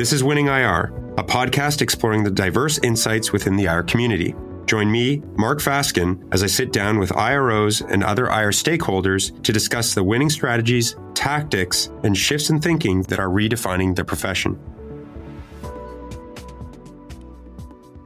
This is Winning IR, a podcast exploring the diverse insights within the IR community. Join me, Mark Faskin, as I sit down with IROs and other IR stakeholders to discuss the winning strategies, tactics, and shifts in thinking that are redefining the profession.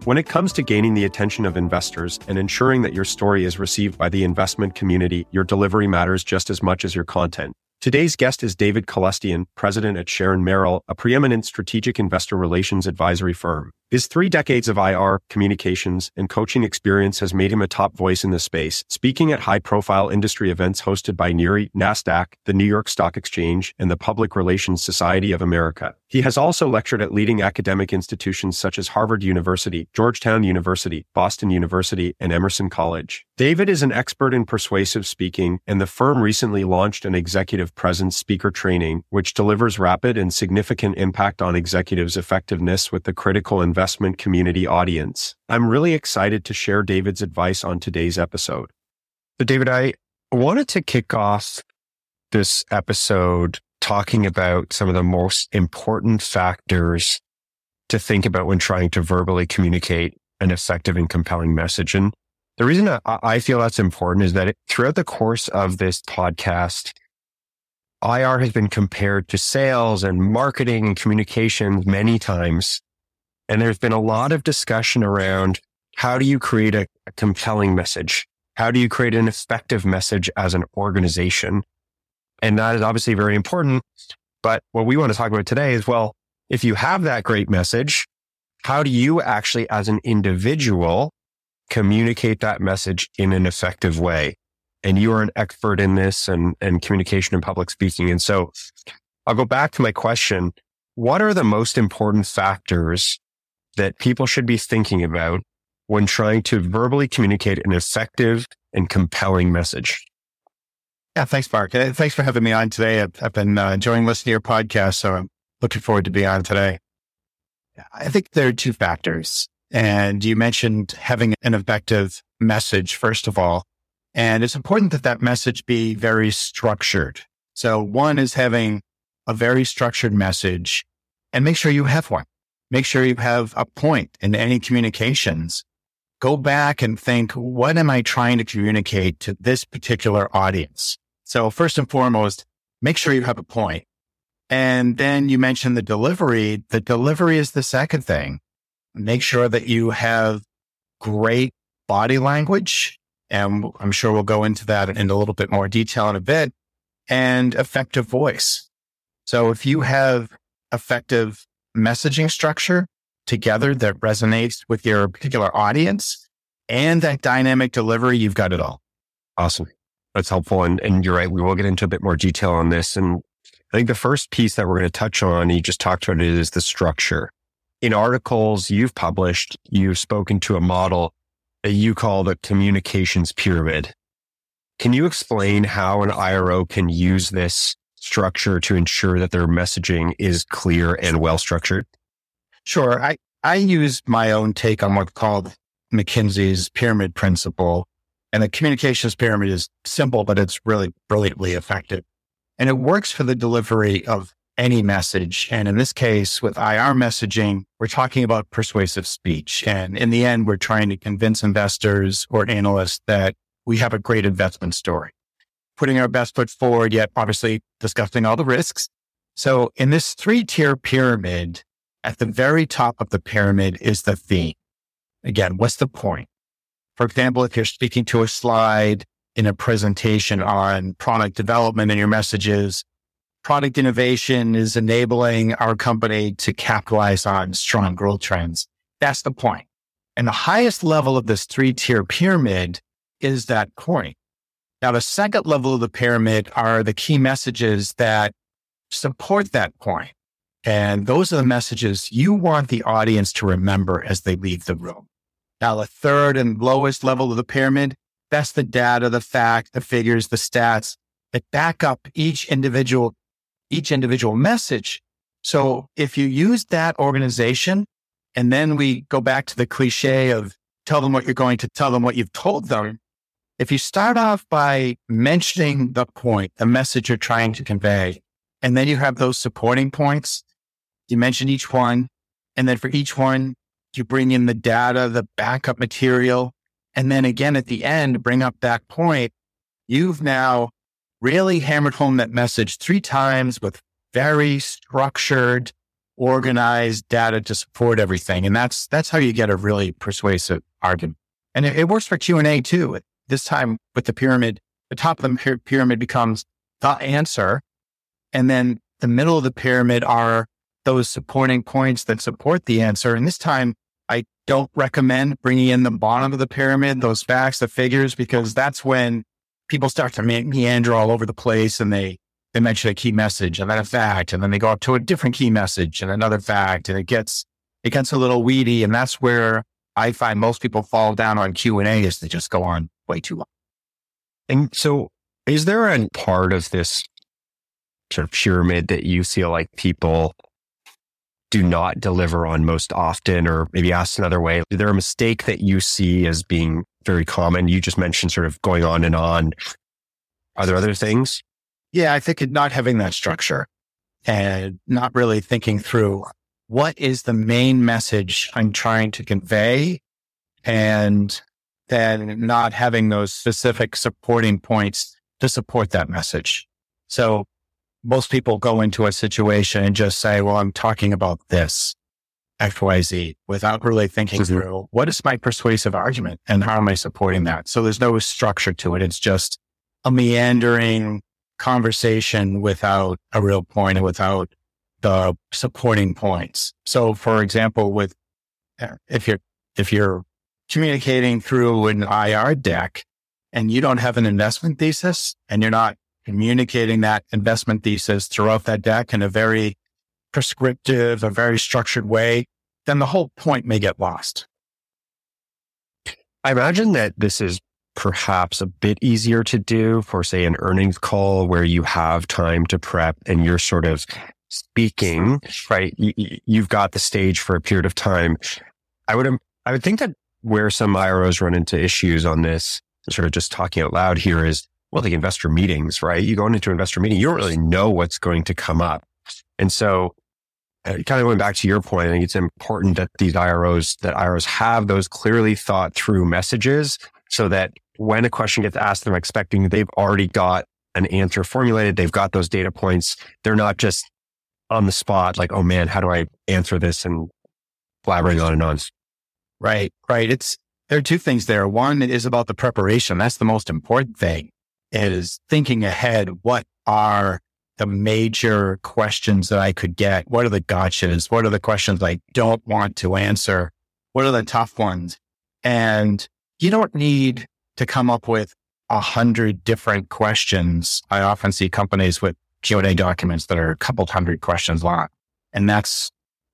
When it comes to gaining the attention of investors and ensuring that your story is received by the investment community, your delivery matters just as much as your content. Today's guest is David Calusdian, president at Sharon Merrill, a preeminent strategic investor relations advisory firm. His three decades of IR, communications, and coaching experience has made him a top voice in the space, speaking at high profile industry events hosted by NIRI, NASDAQ, the New York Stock Exchange, and the Public Relations Society of America. He has also lectured at leading academic institutions such as Harvard University, Georgetown University, Boston University, and Emerson College. David is an expert in persuasive speaking, and the firm recently launched an executive presence speaker training, which delivers rapid and significant impact on executives' effectiveness with the critical investment investment community audience. I'm really excited to share David's advice on today's episode. So, David, I wanted to kick off this episode talking about some of the most important factors to think about when trying to verbally communicate an effective and compelling message. And the reason I feel that's important is that it, throughout the course of this podcast, IR has been compared to sales and marketing and communications many times. And there's been a lot of discussion around how do you create a, a compelling message? How do you create an effective message as an organization? And that is obviously very important. But what we want to talk about today is, well, if you have that great message, how do you actually as an individual communicate that message in an effective way? And you are an expert in this and, and communication and public speaking. And so I'll go back to my question. What are the most important factors that people should be thinking about when trying to verbally communicate an effective and compelling message? Yeah, thanks, Mark. Uh, thanks for having me on today. I've, I've been uh, enjoying listening to your podcast, so I'm looking forward to being on today. I think there are two factors. And you mentioned having an effective message, first of all. And it's important that that message be very structured. So one is having a very structured message and make sure you have one make sure you have a point in any communications. Go back and think, what am I trying to communicate to this particular audience? So first and foremost, make sure you have a point. And then you mentioned the delivery. The delivery is the second thing. Make sure that you have great body language. And I'm sure we'll go into that in a little bit more detail in a bit and effective voice. So if you have effective messaging structure together that resonates with your particular audience and that dynamic delivery, you've got it all. Awesome. That's helpful. And, and you're right. We will get into a bit more detail on this. And I think the first piece that we're going to touch on, you just talked about it, is the structure. In articles you've published, you've spoken to a model that you call the communications pyramid. Can you explain how an IRO can use this structure to ensure that their messaging is clear and well structured? Sure. I, I use my own take on what's called McKinsey's pyramid principle. And the communications pyramid is simple, but it's really brilliantly effective. And it works for the delivery of any message. And in this case, with IR messaging, we're talking about persuasive speech. And in the end, we're trying to convince investors or analysts that we have a great investment story putting our best foot forward, yet obviously discussing all the risks. So in this three tier pyramid, at the very top of the pyramid is the theme. Again, what's the point? For example, if you're speaking to a slide in a presentation on product development and your message is product innovation is enabling our company to capitalize on strong growth trends. That's the point. And the highest level of this three tier pyramid is that point. Now, the second level of the pyramid are the key messages that support that point. And those are the messages you want the audience to remember as they leave the room. Now, the third and lowest level of the pyramid, that's the data, the fact, the figures, the stats that back up each individual, each individual message. So if you use that organization and then we go back to the cliche of tell them what you're going to tell them what you've told them, if you start off by mentioning the point, the message you're trying to convey, and then you have those supporting points, you mention each one. And then for each one, you bring in the data, the backup material. And then again at the end, bring up that point. You've now really hammered home that message three times with very structured, organized data to support everything. And that's, that's how you get a really persuasive argument. And it, it works for Q and A too. This time with the pyramid, the top of the pyramid becomes the answer. And then the middle of the pyramid are those supporting points that support the answer. And this time I don't recommend bringing in the bottom of the pyramid, those facts, the figures, because that's when people start to me- meander all over the place and they, they mention a key message and then a fact, and then they go up to a different key message and another fact, and it gets, it gets a little weedy. And that's where I find most people fall down on Q and A is they just go on way too long. And so is there a part of this sort of pyramid that you feel like people do not deliver on most often? Or maybe asked another way, is there a mistake that you see as being very common? You just mentioned sort of going on and on. Are there other things? Yeah, I think not having that structure and not really thinking through what is the main message I'm trying to convey and then not having those specific supporting points to support that message. So most people go into a situation and just say, well, I'm talking about this XYZ without really thinking mm-hmm. through what is my persuasive argument and how am I supporting that? So there's no structure to it. It's just a meandering conversation without a real point and without the supporting points. So for example, with if you're if you're communicating through an IR deck and you don't have an investment thesis and you're not communicating that investment thesis throughout that deck in a very prescriptive, a very structured way, then the whole point may get lost. I imagine that this is perhaps a bit easier to do for, say, an earnings call where you have time to prep and you're sort of speaking, right? You, have got the stage for a period of time. I would, I would think that where some IROs run into issues on this, sort of just talking out loud here is, well, the investor meetings, right? You go into investor meeting, you don't really know what's going to come up. And so uh, kind of going back to your point, I think it's important that these IROs, that IROs have those clearly thought through messages so that when a question gets asked, they're expecting they've already got an answer formulated. They've got those data points. They're not just on the spot, like, oh man, how do I answer this and blabbering on and on. Right, right. It's there are two things there. One is about the preparation. That's the most important thing is thinking ahead. What are the major questions that I could get? What are the gotchas? What are the questions I don't want to answer? What are the tough ones? And you don't need to come up with a hundred different questions. I often see companies with Q&A documents that are a couple hundred questions long. And that's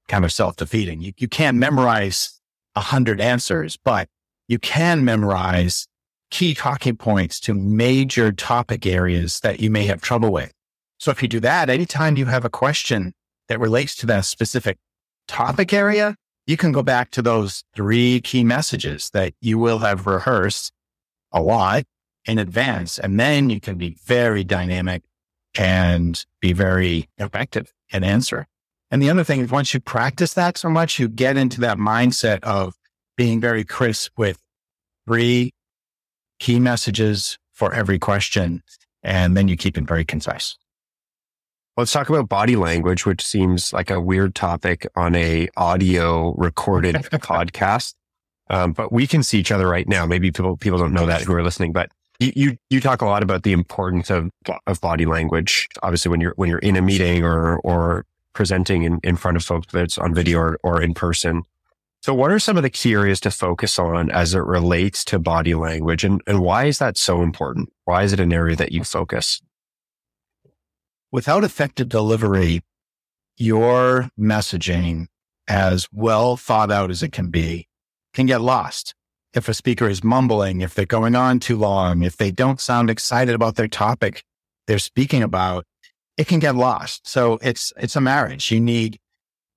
kind of self-defeating. You, you can't memorize a hundred answers, but you can memorize key talking points to major topic areas that you may have trouble with. So if you do that, anytime you have a question that relates to that specific topic area, you can go back to those three key messages that you will have rehearsed a lot in advance. And then you can be very dynamic and be very effective and answer. And the other thing is once you practice that so much, you get into that mindset of being very crisp with three key messages for every question. And then you keep it very concise. Let's talk about body language, which seems like a weird topic on a audio recorded podcast. Um, but we can see each other right now. Maybe people people don't know that who are listening, but you, you, you talk a lot about the importance of, of body language. Obviously, when you're, when you're in a meeting or, or presenting in, in front of folks, whether it's on video or, or in person. So what are some of the key areas to focus on as it relates to body language and, and why is that so important? Why is it an area that you focus? Without effective delivery, your messaging as well thought out as it can be can get lost if a speaker is mumbling, if they're going on too long, if they don't sound excited about their topic they're speaking about, it can get lost. So it's, it's a marriage. You need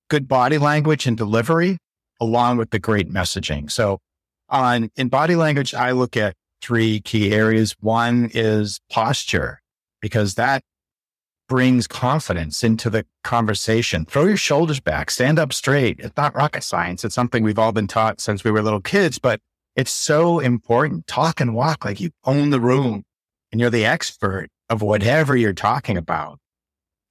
good body language and delivery along with the great messaging. So on in body language, I look at three key areas. One is posture because that brings confidence into the conversation. Throw your shoulders back, stand up straight. It's not rocket science. It's something we've all been taught since we were little kids, but it's so important. Talk and walk like you own the room and you're the expert of whatever you're talking about.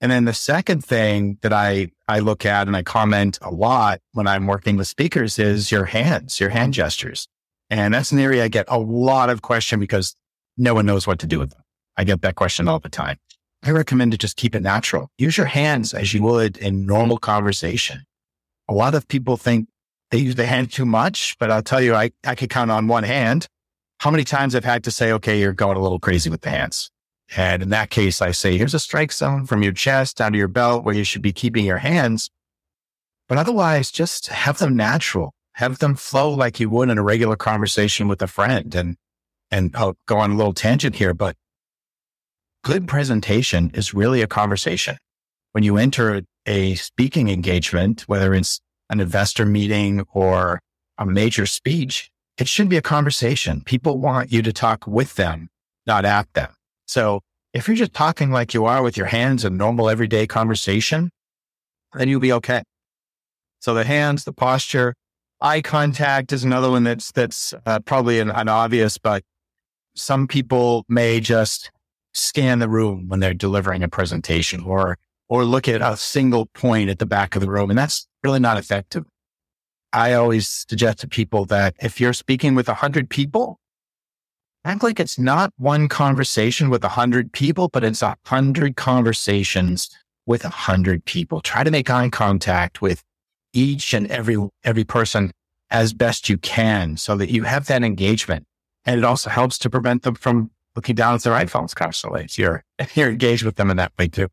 And then the second thing that I, I look at and I comment a lot when I'm working with speakers is your hands, your hand gestures. And that's an area I get a lot of question because no one knows what to do with them. I get that question all the time. I recommend to just keep it natural. Use your hands as you would in normal conversation. A lot of people think they use the hand too much, but I'll tell you, I, I could count on one hand how many times I've had to say, okay, you're going a little crazy with the hands. And in that case, I say, here's a strike zone from your chest down to your belt where you should be keeping your hands. But otherwise, just have them natural, have them flow like you would in a regular conversation with a friend. And, and I'll go on a little tangent here, but good presentation is really a conversation. When you enter a speaking engagement, whether it's an investor meeting or a major speech, it should be a conversation. People want you to talk with them, not at them. So if you're just talking like you are with your hands in normal everyday conversation, then you'll be okay. So the hands, the posture, eye contact is another one that's that's uh, probably an, an obvious, but some people may just scan the room when they're delivering a presentation or or look at a single point at the back of the room, and that's really not effective. I always suggest to people that if you're speaking with a hundred people, act like it's not one conversation with a hundred people, but it's a hundred conversations with a hundred people. Try to make eye contact with each and every, every person as best you can so that you have that engagement. And it also helps to prevent them from looking down at their iPhones constantly. So you're, you're engaged with them in that way too.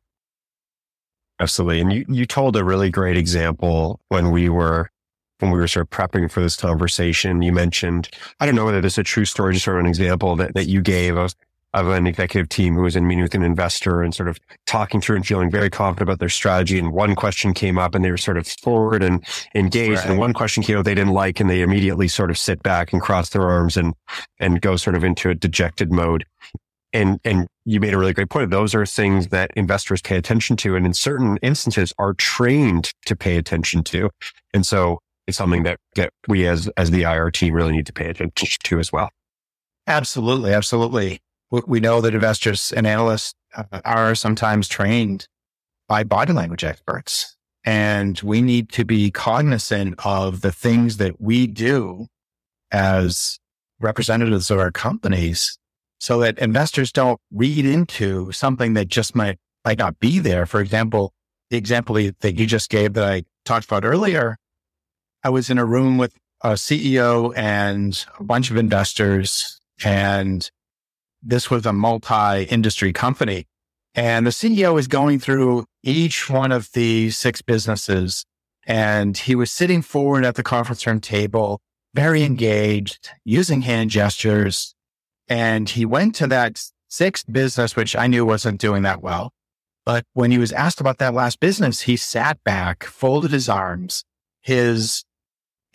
Absolutely. And you, you told a really great example when we were when we were sort of prepping for this conversation, you mentioned, I don't know whether this is a true story, just sort of an example that, that you gave of, of an executive team who was in meeting with an investor and sort of talking through and feeling very confident about their strategy. And one question came up and they were sort of forward and engaged. Right. And one question came up they didn't like and they immediately sort of sit back and cross their arms and, and go sort of into a dejected mode. And, and you made a really great point. Those are things that investors pay attention to and in certain instances are trained to pay attention to. And so is something that, that we as, as the IR team really need to pay attention to as well. Absolutely. Absolutely. We know that investors and analysts uh, are sometimes trained by body language experts. And we need to be cognizant of the things that we do as representatives of our companies so that investors don't read into something that just might, might not be there. For example, the example that you just gave that I talked about earlier, I was in a room with a CEO and a bunch of investors, and this was a multi industry company. And the CEO was going through each one of the six businesses, and he was sitting forward at the conference room table, very engaged, using hand gestures. And he went to that sixth business, which I knew wasn't doing that well. But when he was asked about that last business, he sat back, folded his arms. His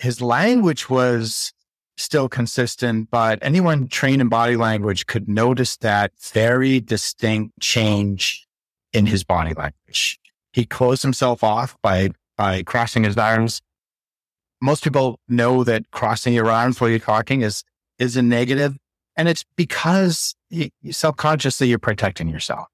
his language was still consistent, but anyone trained in body language could notice that very distinct change in his body language. He closed himself off by, by crossing his arms. Most people know that crossing your arms while you're talking is, is a negative, And it's because you, subconsciously you're protecting yourself.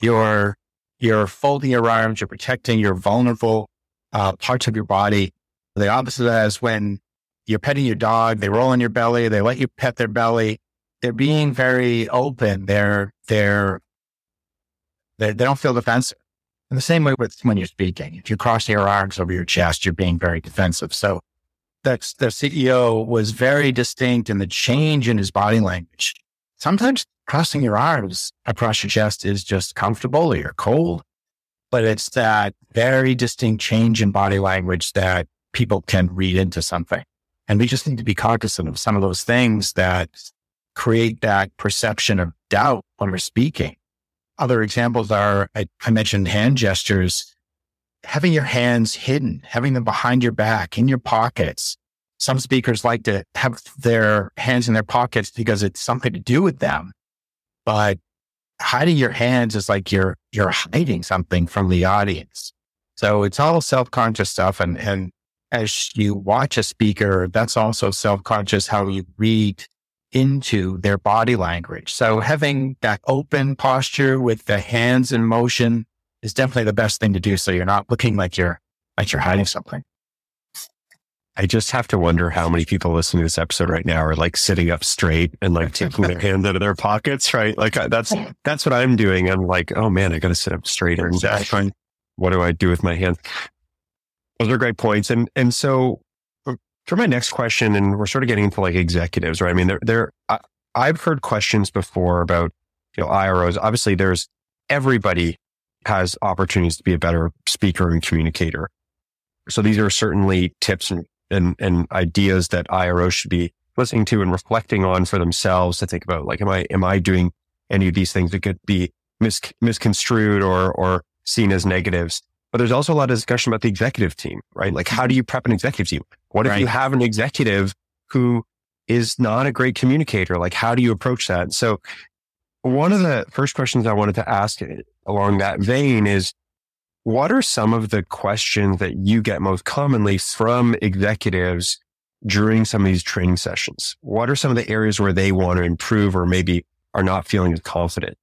You're, you're folding your arms. You're protecting your vulnerable uh, parts of your body. The opposite of that is when you're petting your dog, they roll on your belly, they let you pet their belly. They're being very open. They're, they're, they're they don't feel defensive. In the same way with when you're speaking, if you cross your arms over your chest, you're being very defensive. So that's the CEO was very distinct in the change in his body language. Sometimes crossing your arms across your chest is just comfortable or you're cold, but it's that very distinct change in body language that people can read into something. And we just need to be cognizant of some of those things that create that perception of doubt when we're speaking. Other examples are, I, I mentioned hand gestures, having your hands hidden, having them behind your back, in your pockets. Some speakers like to have their hands in their pockets because it's something to do with them. But hiding your hands is like you're, you're hiding something from the audience. So it's all self-conscious stuff. And, and as you watch a speaker, that's also self-conscious how you read into their body language. So having that open posture with the hands in motion is definitely the best thing to do. So you're not looking like you're, like you're hiding something. I just have to wonder how many people listening to this episode right now are like sitting up straight and like taking their hands out of their pockets, right? Like that's, that's what I'm doing. I'm like, oh man, I got to sit up straight. And exactly. what do I do with my hands? Those are great points. And, and so uh, for my next question, and we're sort of getting into like executives, right? I mean, there, there, I've heard questions before about, you know, IROs. Obviously there's everybody has opportunities to be a better speaker and communicator. So these are certainly tips and and, and ideas that IROs should be listening to and reflecting on for themselves to think about like, am I, am I doing any of these things that could be mis- misconstrued or, or seen as negatives? But there's also a lot of discussion about the executive team, right? Like, how do mm-hmm. you prep an executive team? What if right. you have an executive who is not a great communicator? Like, how do you approach that? So one of the first questions I wanted to ask eh, along that vein is, what are some of the questions that you get most commonly from executives during some of these training sessions? What are some of the areas where they want to improve or maybe are not feeling as confident?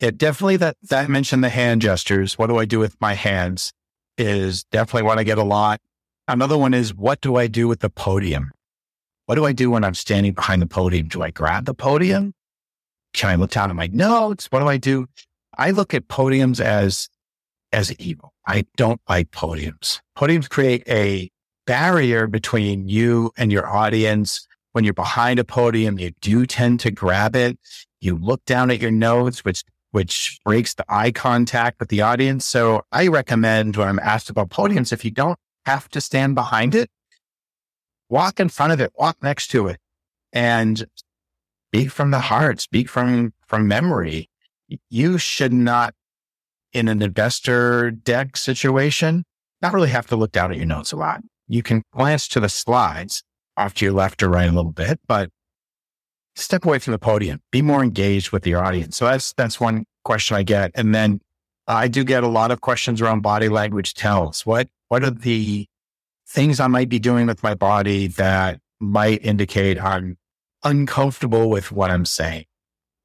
Yeah, definitely that, that mentioned the hand gestures. What do I do with my hands is definitely what I get a lot. Another one is what do I do with the podium? What do I do when I'm standing behind the podium? Do I grab the podium? Can I look down at my notes? What do I do? I look at podiums as as evil. I don't like podiums. Podiums create a barrier between you and your audience. When you're behind a podium, you do tend to grab it. You look down at your notes, which which breaks the eye contact with the audience. So I recommend when I'm asked about podiums, if you don't have to stand behind it, walk in front of it, walk next to it and speak from the heart, speak from, from memory. You should not in an investor deck situation, not really have to look down at your notes a lot. You can glance to the slides off to your left or right a little bit, but step away from the podium, be more engaged with your audience. So that's, that's one question I get. And then I do get a lot of questions around body language tells. What, what are the things I might be doing with my body that might indicate I'm uncomfortable with what I'm saying?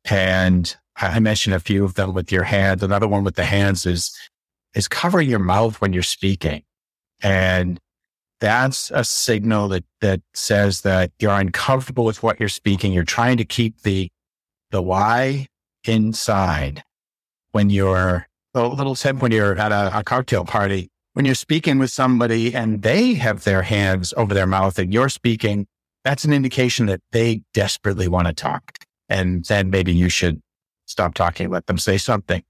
And I mentioned a few of them with your hands. Another one with the hands is, is cover your mouth when you're speaking. And that's a signal that, that says that you're uncomfortable with what you're speaking. You're trying to keep the, the why inside when you're a little tip when you're at a, a cocktail party, when you're speaking with somebody and they have their hands over their mouth and you're speaking, that's an indication that they desperately want to talk. And then maybe you should stop talking, let them say something.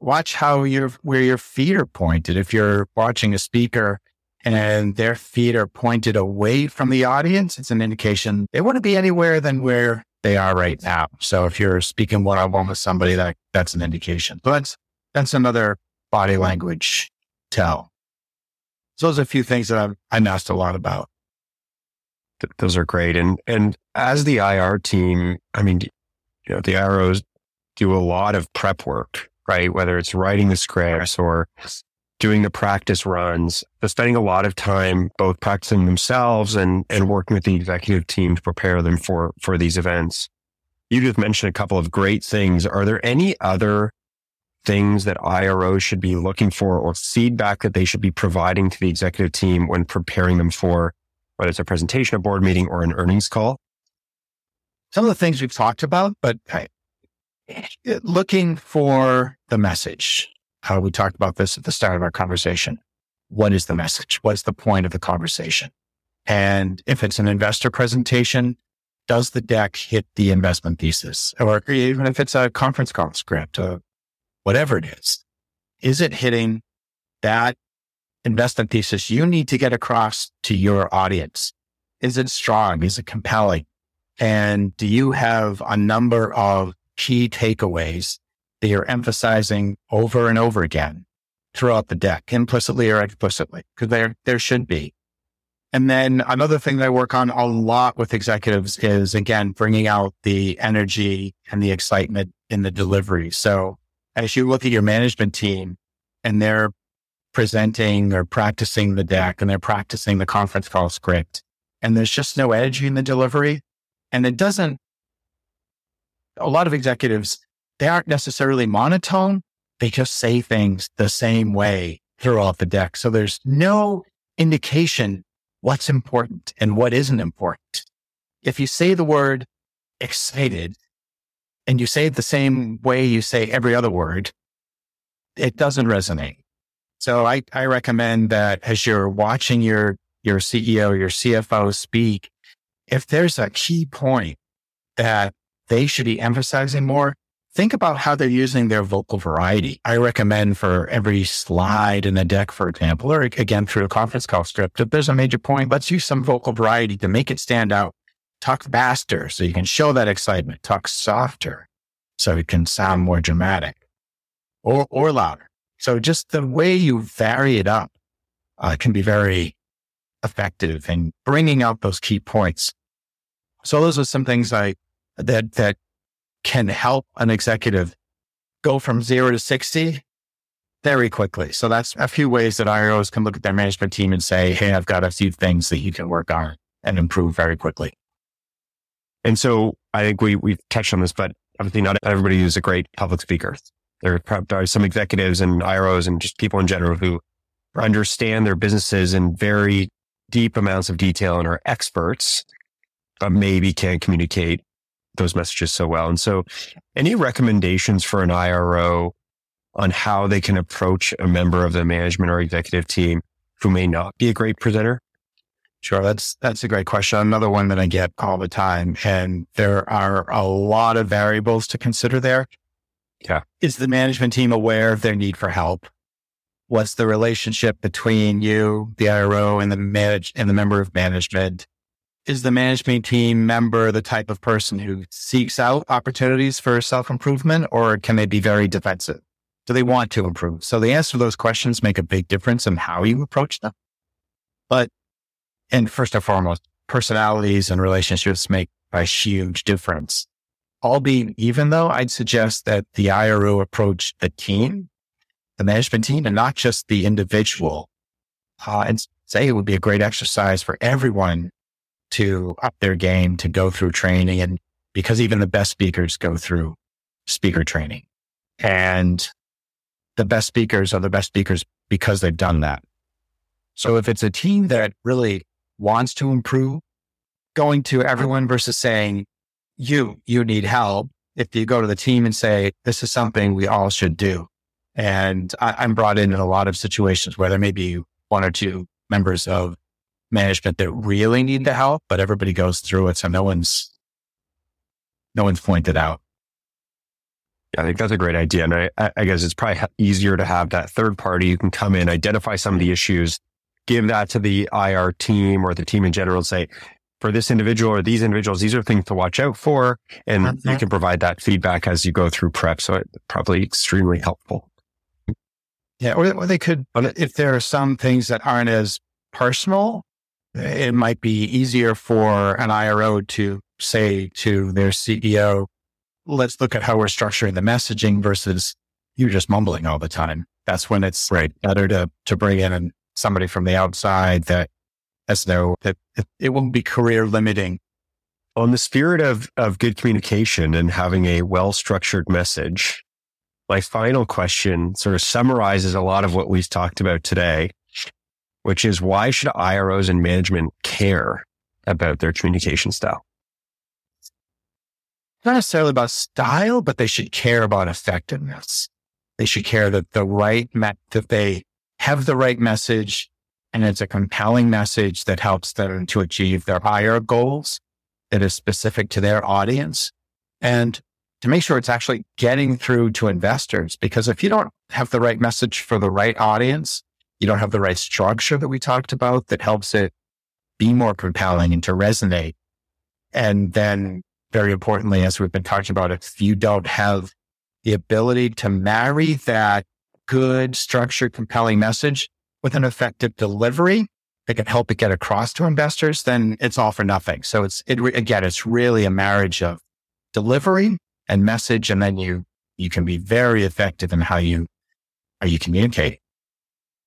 Watch how your, where your feet are pointed. If you're watching a speaker and their feet are pointed away from the audience, it's an indication they want to be anywhere than where they are right now. So if you're speaking one on one with somebody, that that's an indication. So that's that's another body language tell. So those are a few things that I'm I'm asked a lot about. Those are great. And and as the IR team, I mean, you know, the IROs do a lot of prep work, right? Whether it's writing the scripts or doing the practice runs, they're spending a lot of time both practicing themselves and, and working with the executive team to prepare them for, for these events. You just mentioned a couple of great things. Are there any other things that IROs should be looking for or feedback that they should be providing to the executive team when preparing them for whether it's a presentation, a board meeting, or an earnings call? Some of the things we've talked about, but looking for the message. Uh, we talked about this at the start of our conversation. What is the message? What's the point of the conversation? And if it's an investor presentation, does the deck hit the investment thesis? Or even if it's a conference call script, uh, whatever it is, is it hitting that investment thesis you need to get across to your audience? Is it strong? Is it compelling? And do you have a number of key takeaways that you're emphasizing over and over again throughout the deck, implicitly or explicitly, because there, there should be. And then another thing that I work on a lot with executives is again, bringing out the energy and the excitement in the delivery. So as you look at your management team and they're presenting or practicing the deck and they're practicing the conference call script and there's just no energy in the delivery and it doesn't, a lot of executives, they aren't necessarily monotone. They just say things the same way throughout the deck. So there's no indication what's important and what isn't important. If you say the word excited and you say it the same way you say every other word, it doesn't resonate. So I, I recommend that as you're watching your, your CEO, your CFO speak, if there's a key point that they should be emphasizing more, think about how they're using their vocal variety. I recommend for every slide in the deck, for example, or again through a conference call script, if there's a major point, let's use some vocal variety to make it stand out. Talk faster so you can show that excitement. Talk softer so it can sound more dramatic or, or louder. So just the way you vary it up uh, can be very effective in bringing out those key points. So those are some things I that that can help an executive go from zero to 60 very quickly. So that's a few ways that IROs can look at their management team and say, Hey, I've got a few things that you can work on and improve very quickly. And so I think we, we've touched on this, but obviously not everybody is a great public speaker. There are some executives and IROs and just people in general who understand their businesses in very deep amounts of detail and are experts, but maybe can't communicate those messages so well. And so any recommendations for an IRO on how they can approach a member of the management or executive team who may not be a great presenter? Sure. That's, that's a great question. Another one that I get all the time. And there are a lot of variables to consider there. Yeah. Is the management team aware of their need for help? What's the relationship between you, the IRO and the manage and the member of management? Is the management team member the type of person who seeks out opportunities for self improvement or can they be very defensive? Do they want to improve? So the answer to those questions make a big difference in how you approach them. But, and first and foremost, personalities and relationships make a huge difference. All being even though, I'd suggest that the IRO approach the team, the management team, and not just the individual. Uh, and say it would be a great exercise for everyone to up their game, to go through training. And because even the best speakers go through speaker training and the best speakers are the best speakers because they've done that. So if it's a team that really wants to improve, going to everyone versus saying, you, you need help. If you go to the team and say, this is something we all should do. And I, am brought in in a lot of situations where there may be one or two members of management that really need the help, but everybody goes through it. So no one's, no one's pointed out. I think that's a great idea. And I, I guess it's probably easier to have that third party who can come in, identify some of the issues, give that to the IR team or the team in general and say, for this individual or these individuals, these are things to watch out for. And you mm-hmm. can provide that feedback as you go through prep. So it's probably extremely helpful. Yeah. Or, or they could, but if there are some things that aren't as personal, it might be easier for an IRO to say to their CEO, let's look at how we're structuring the messaging versus you're just mumbling all the time. That's when it's right. better to, to bring in somebody from the outside that has no, that it, it won't be career limiting. On the spirit of, of good communication and having a well structured message, my final question sort of summarizes a lot of what we've talked about today which is why should IROs and management care about their communication style? Not necessarily about style, but they should care about effectiveness. They should care that the right, that they have the right message and it's a compelling message that helps them to achieve their higher goals that is specific to their audience and to make sure it's actually getting through to investors. Because if you don't have the right message for the right audience, you don't have the right structure that we talked about that helps it be more compelling and to resonate. And then very importantly, as we've been talking about, if you don't have the ability to marry that good structured, compelling message with an effective delivery, that can help it get across to investors, then it's all for nothing. So it's, it, again, it's really a marriage of delivery and message. And then you, you can be very effective in how you, how you communicate.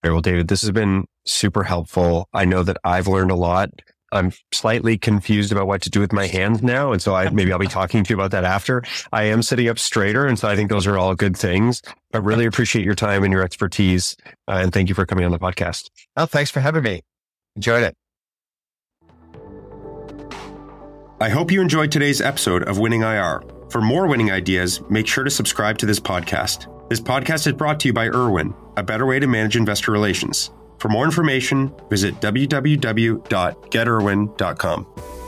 Very well, David, this has been super helpful. I know that I've learned a lot. I'm slightly confused about what to do with my hands now. And so I, maybe I'll be talking to you about that after. I am sitting up straighter. And so I think those are all good things. I really appreciate your time and your expertise. Uh, and thank you for coming on the podcast. Oh, thanks for having me. Enjoyed it. I hope you enjoyed today's episode of Winning IR. For more winning ideas, make sure to subscribe to this podcast. This podcast is brought to you by Irwin, a better way to manage investor relations. For more information, visit www.getirwin.com.